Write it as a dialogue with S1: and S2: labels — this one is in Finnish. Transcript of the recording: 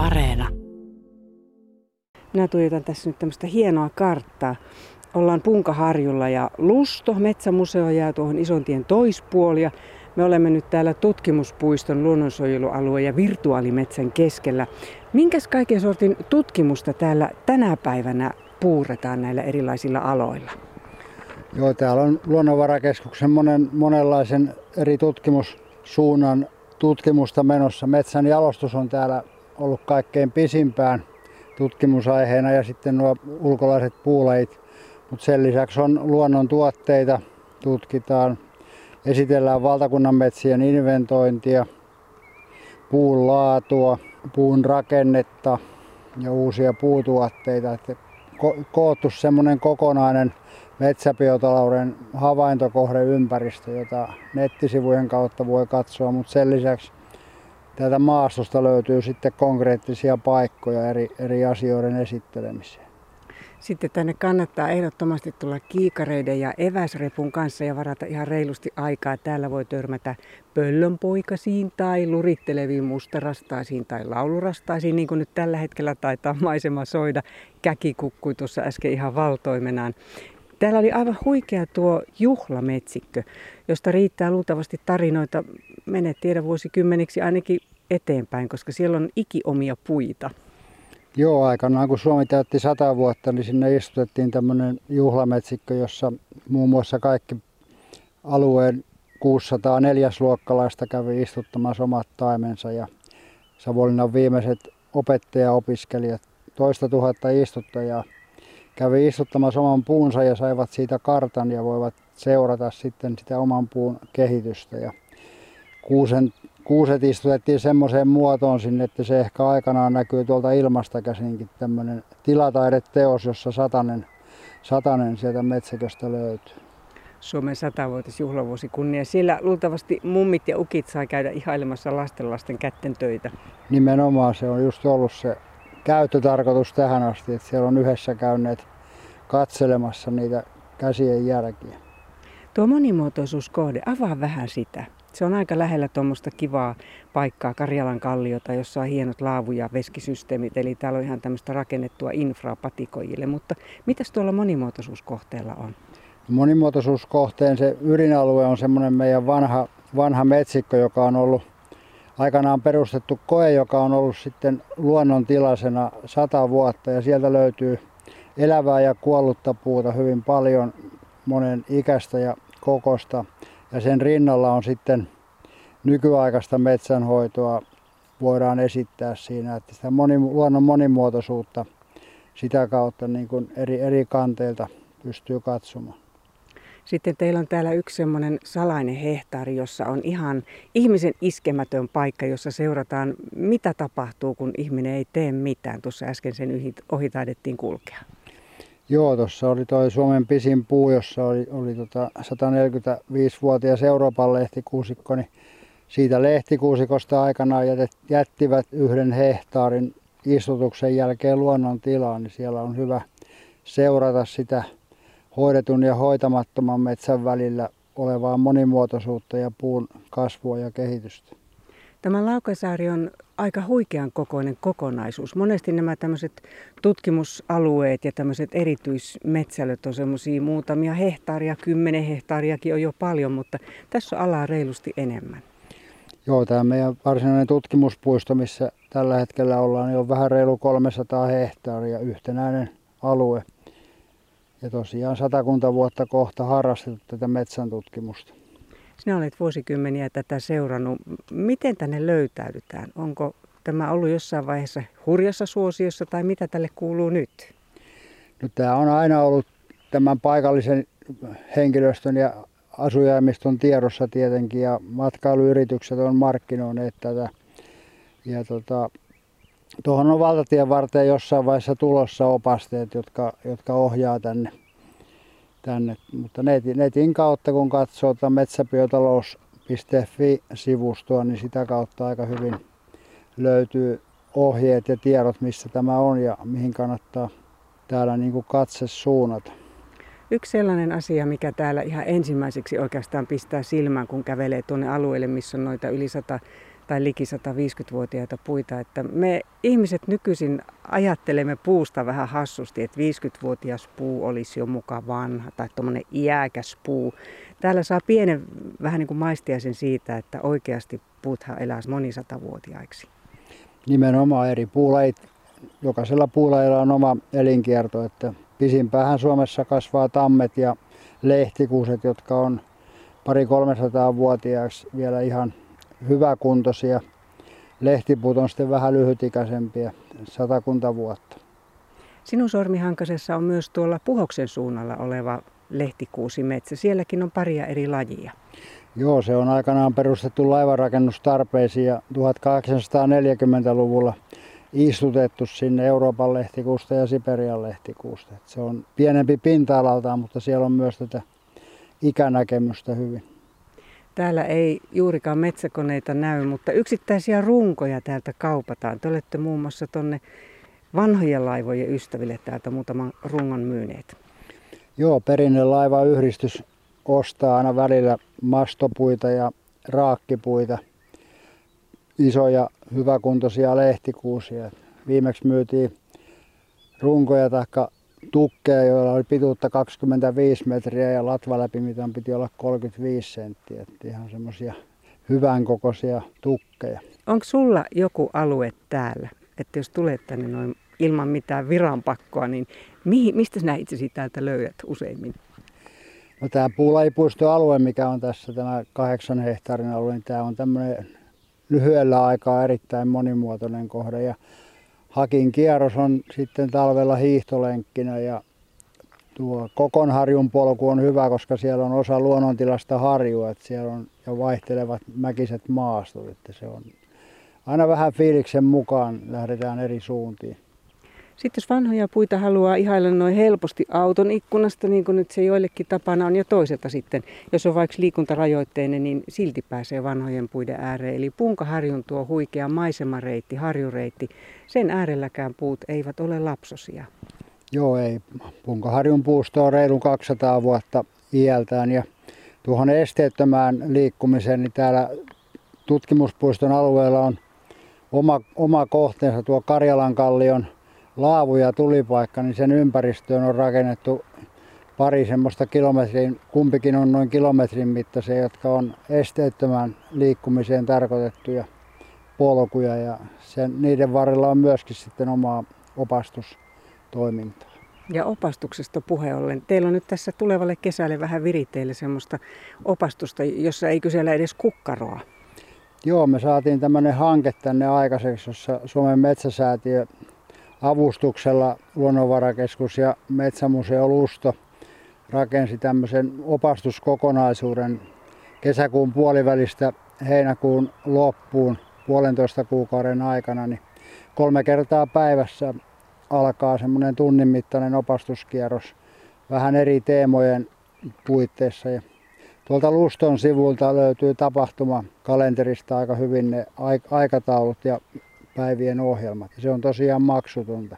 S1: Areena.
S2: Minä tuijotan tässä nyt tämmöistä hienoa karttaa. Ollaan Punkaharjulla ja Lusto, metsämuseo jää tuohon Isontien toispuolia. Me olemme nyt täällä tutkimuspuiston luonnonsuojelualueen ja virtuaalimetsän keskellä. Minkäs kaiken sortin tutkimusta täällä tänä päivänä puuretaan näillä erilaisilla aloilla?
S3: Joo, täällä on Luonnonvarakeskuksen monen, monenlaisen eri tutkimussuunnan tutkimusta menossa. Metsän jalostus on täällä ollut kaikkein pisimpään tutkimusaiheena ja sitten nuo ulkolaiset puulajit. Mutta sen lisäksi on luonnon tuotteita, tutkitaan, esitellään valtakunnan metsien inventointia, puun laatua, puun rakennetta ja uusia puutuotteita. Että ko- koottu semmoinen kokonainen metsäbiotalouden havaintokohdeympäristö, jota nettisivujen kautta voi katsoa, mutta sen lisäksi täältä maastosta löytyy sitten konkreettisia paikkoja eri, eri asioiden esittelemiseen.
S2: Sitten tänne kannattaa ehdottomasti tulla kiikareiden ja eväsrepun kanssa ja varata ihan reilusti aikaa. Täällä voi törmätä pöllönpoikasiin tai luritteleviin mustarastaisiin tai laulurastaisiin, niin kuin nyt tällä hetkellä taitaa maisema soida. Käki kukkui tuossa äsken ihan valtoimenaan. Täällä oli aivan huikea tuo juhlametsikkö, josta riittää luultavasti tarinoita, menet tiedä vuosikymmeniksi ainakin eteenpäin, koska siellä on ikiomia puita.
S3: Joo, aikanaan kun Suomi täytti sata vuotta, niin sinne istutettiin tämmöinen juhlametsikkö, jossa muun muassa kaikki alueen 604 luokkalaista kävi istuttamassa omat taimensa ja Savonlinnan viimeiset opettajaopiskelijat, toista tuhatta istuttajaa, kävi istuttamassa oman puunsa ja saivat siitä kartan ja voivat seurata sitten sitä oman puun kehitystä. Ja kuusen, kuuset istutettiin semmoiseen muotoon sinne, että se ehkä aikanaan näkyy tuolta ilmasta käsinkin tämmöinen tilataideteos, jossa satanen, satanen sieltä metsäköstä löytyy.
S2: Suomen satavuotisjuhlavuosi kunnia. Siellä luultavasti mummit ja ukit saa käydä ihailemassa lastenlasten kätten töitä.
S3: Nimenomaan se on just ollut se käyttötarkoitus tähän asti, että siellä on yhdessä käyneet katselemassa niitä käsien jälkiä.
S2: Tuo monimuotoisuuskohde, avaa vähän sitä. Se on aika lähellä tuommoista kivaa paikkaa, Karjalan kalliota, jossa on hienot laavu- ja veskisysteemit. Eli täällä on ihan tämmöistä rakennettua infraa patikoijille. Mutta mitäs tuolla monimuotoisuuskohteella on?
S3: Monimuotoisuuskohteen se ydinalue on semmoinen meidän vanha, vanha metsikkö, joka on ollut aikanaan perustettu koe, joka on ollut sitten luonnontilaisena sata vuotta ja sieltä löytyy elävää ja kuollutta puuta hyvin paljon, monen ikäistä ja kokosta. Ja sen rinnalla on sitten nykyaikaista metsänhoitoa voidaan esittää siinä, että sitä moni, luonnon monimuotoisuutta sitä kautta niin kuin eri, eri kanteilta pystyy katsomaan.
S2: Sitten teillä on täällä yksi semmoinen salainen hehtaari, jossa on ihan ihmisen iskemätön paikka, jossa seurataan, mitä tapahtuu, kun ihminen ei tee mitään. Tuossa äsken sen ohi taidettiin kulkea.
S3: Joo, tuossa oli tuo Suomen pisin puu, jossa oli, oli tota 145-vuotias Euroopan lehtikuusikko, niin siitä lehtikuusikosta aikanaan jättivät yhden hehtaarin istutuksen jälkeen luonnon tilaan, niin siellä on hyvä seurata sitä hoidetun ja hoitamattoman metsän välillä olevaa monimuotoisuutta ja puun kasvua ja kehitystä.
S2: Tämä Laukasaari on aika huikean kokoinen kokonaisuus. Monesti nämä tämmöiset tutkimusalueet ja tämmöiset erityismetsälöt on semmoisia muutamia hehtaaria, kymmenen hehtaariakin on jo paljon, mutta tässä on alaa reilusti enemmän.
S3: Joo, tämä meidän varsinainen tutkimuspuisto, missä tällä hetkellä ollaan, niin on vähän reilu 300 hehtaaria yhtenäinen alue. Ja tosiaan satakunta vuotta kohta harrastettu tätä metsän tutkimusta.
S2: Sinä olet vuosikymmeniä tätä seurannut. Miten tänne löytäydytään? Onko tämä ollut jossain vaiheessa hurjassa suosiossa tai mitä tälle kuuluu nyt?
S3: No, tämä on aina ollut tämän paikallisen henkilöstön ja asujaimiston tiedossa tietenkin ja matkailuyritykset on markkinoineet tätä. Ja tota, tuohon on valtatien varten jossain vaiheessa tulossa opasteet, jotka, jotka ohjaa tänne. Tänne. Mutta netin, netin kautta kun katsoo metsäbiotalous.fi-sivustoa, niin sitä kautta aika hyvin löytyy ohjeet ja tiedot, missä tämä on ja mihin kannattaa täällä niin kuin katse suunnata.
S2: Yksi sellainen asia, mikä täällä ihan ensimmäiseksi oikeastaan pistää silmään, kun kävelee tuonne alueelle, missä on noita yli sata tai liki 150-vuotiaita puita. Että me ihmiset nykyisin ajattelemme puusta vähän hassusti, että 50-vuotias puu olisi jo muka vanha tai tuommoinen iäkäs puu. Täällä saa pienen vähän niin kuin maistiaisen siitä, että oikeasti puuthan eläisi monisatavuotiaiksi.
S3: Nimenomaan eri puulajit. Jokaisella puulajilla on oma elinkierto, että pisimpäähän Suomessa kasvaa tammet ja lehtikuuset, jotka on pari 300 vuotiaaksi vielä ihan hyväkuntoisia. Lehtipuut on sitten vähän lyhytikäisempiä, satakunta vuotta.
S2: Sinun sormihankasessa on myös tuolla Puhoksen suunnalla oleva lehtikuusimetsä. Sielläkin on paria eri lajia.
S3: Joo, se on aikanaan perustettu laivanrakennustarpeisiin ja 1840-luvulla istutettu sinne Euroopan lehtikuusta ja Siperian lehtikuusta. Se on pienempi pinta-alaltaan, mutta siellä on myös tätä ikänäkemystä hyvin.
S2: Täällä ei juurikaan metsäkoneita näy, mutta yksittäisiä runkoja täältä kaupataan. Te olette muun muassa tuonne vanhojen laivojen ystäville täältä muutaman rungon myyneet.
S3: Joo, perinne laivayhdistys ostaa aina välillä mastopuita ja raakkipuita, isoja hyväkuntoisia lehtikuusia. Viimeksi myytiin runkoja tai tukkeja, joilla oli pituutta 25 metriä ja latvaläpimitan piti olla 35 senttiä. Että ihan semmoisia hyvän kokoisia tukkeja.
S2: Onko sulla joku alue täällä, että jos tulet tänne noin ilman mitään viranpakkoa, niin mihin, mistä sinä itsesi täältä löydät useimmin?
S3: No, tämä puulajipuistoalue, mikä on tässä tämä kahdeksan hehtaarin alue, niin tämä on tämmöinen lyhyellä aikaa erittäin monimuotoinen kohde. Ja Hakin kierros on sitten talvella hiihtolenkkinä ja tuo Kokonharjun polku on hyvä, koska siellä on osa luonnontilasta harjua, että siellä on jo vaihtelevat mäkiset maastot, että se on aina vähän fiiliksen mukaan lähdetään eri suuntiin.
S2: Sitten jos vanhoja puita haluaa ihailla noin helposti auton ikkunasta, niin kuin nyt se joillekin tapana on, ja toiselta sitten, jos on vaikka liikuntarajoitteinen, niin silti pääsee vanhojen puiden ääreen. Eli Punkaharjun tuo huikea maisemareitti, harjureitti, sen äärelläkään puut eivät ole lapsosia.
S3: Joo, ei. Punkaharjun puusto on reilu 200 vuotta iältään ja tuohon esteettömään liikkumiseen, niin täällä tutkimuspuiston alueella on oma, oma kohteensa tuo Karjalan kallion laavu ja tulipaikka, niin sen ympäristöön on rakennettu pari semmoista kilometrin, kumpikin on noin kilometrin mittaisia, jotka on esteettömän liikkumiseen tarkoitettuja polkuja ja sen, niiden varrella on myöskin sitten omaa opastustoimintaa.
S2: Ja opastuksesta puhe ollen, teillä on nyt tässä tulevalle kesälle vähän viriteille semmoista opastusta, jossa ei kysellä edes kukkaroa.
S3: Joo, me saatiin tämmöinen hanke tänne aikaiseksi, jossa Suomen metsäsäätiö avustuksella Luonnonvarakeskus ja Metsämuseo Lusto rakensi tämmöisen opastuskokonaisuuden kesäkuun puolivälistä heinäkuun loppuun puolentoista kuukauden aikana, niin kolme kertaa päivässä alkaa semmoinen tunnin mittainen opastuskierros vähän eri teemojen puitteissa. Ja tuolta Luston sivulta löytyy tapahtuma kalenterista aika hyvin ne aikataulut ja päivien ohjelmat. Se on tosiaan maksutonta.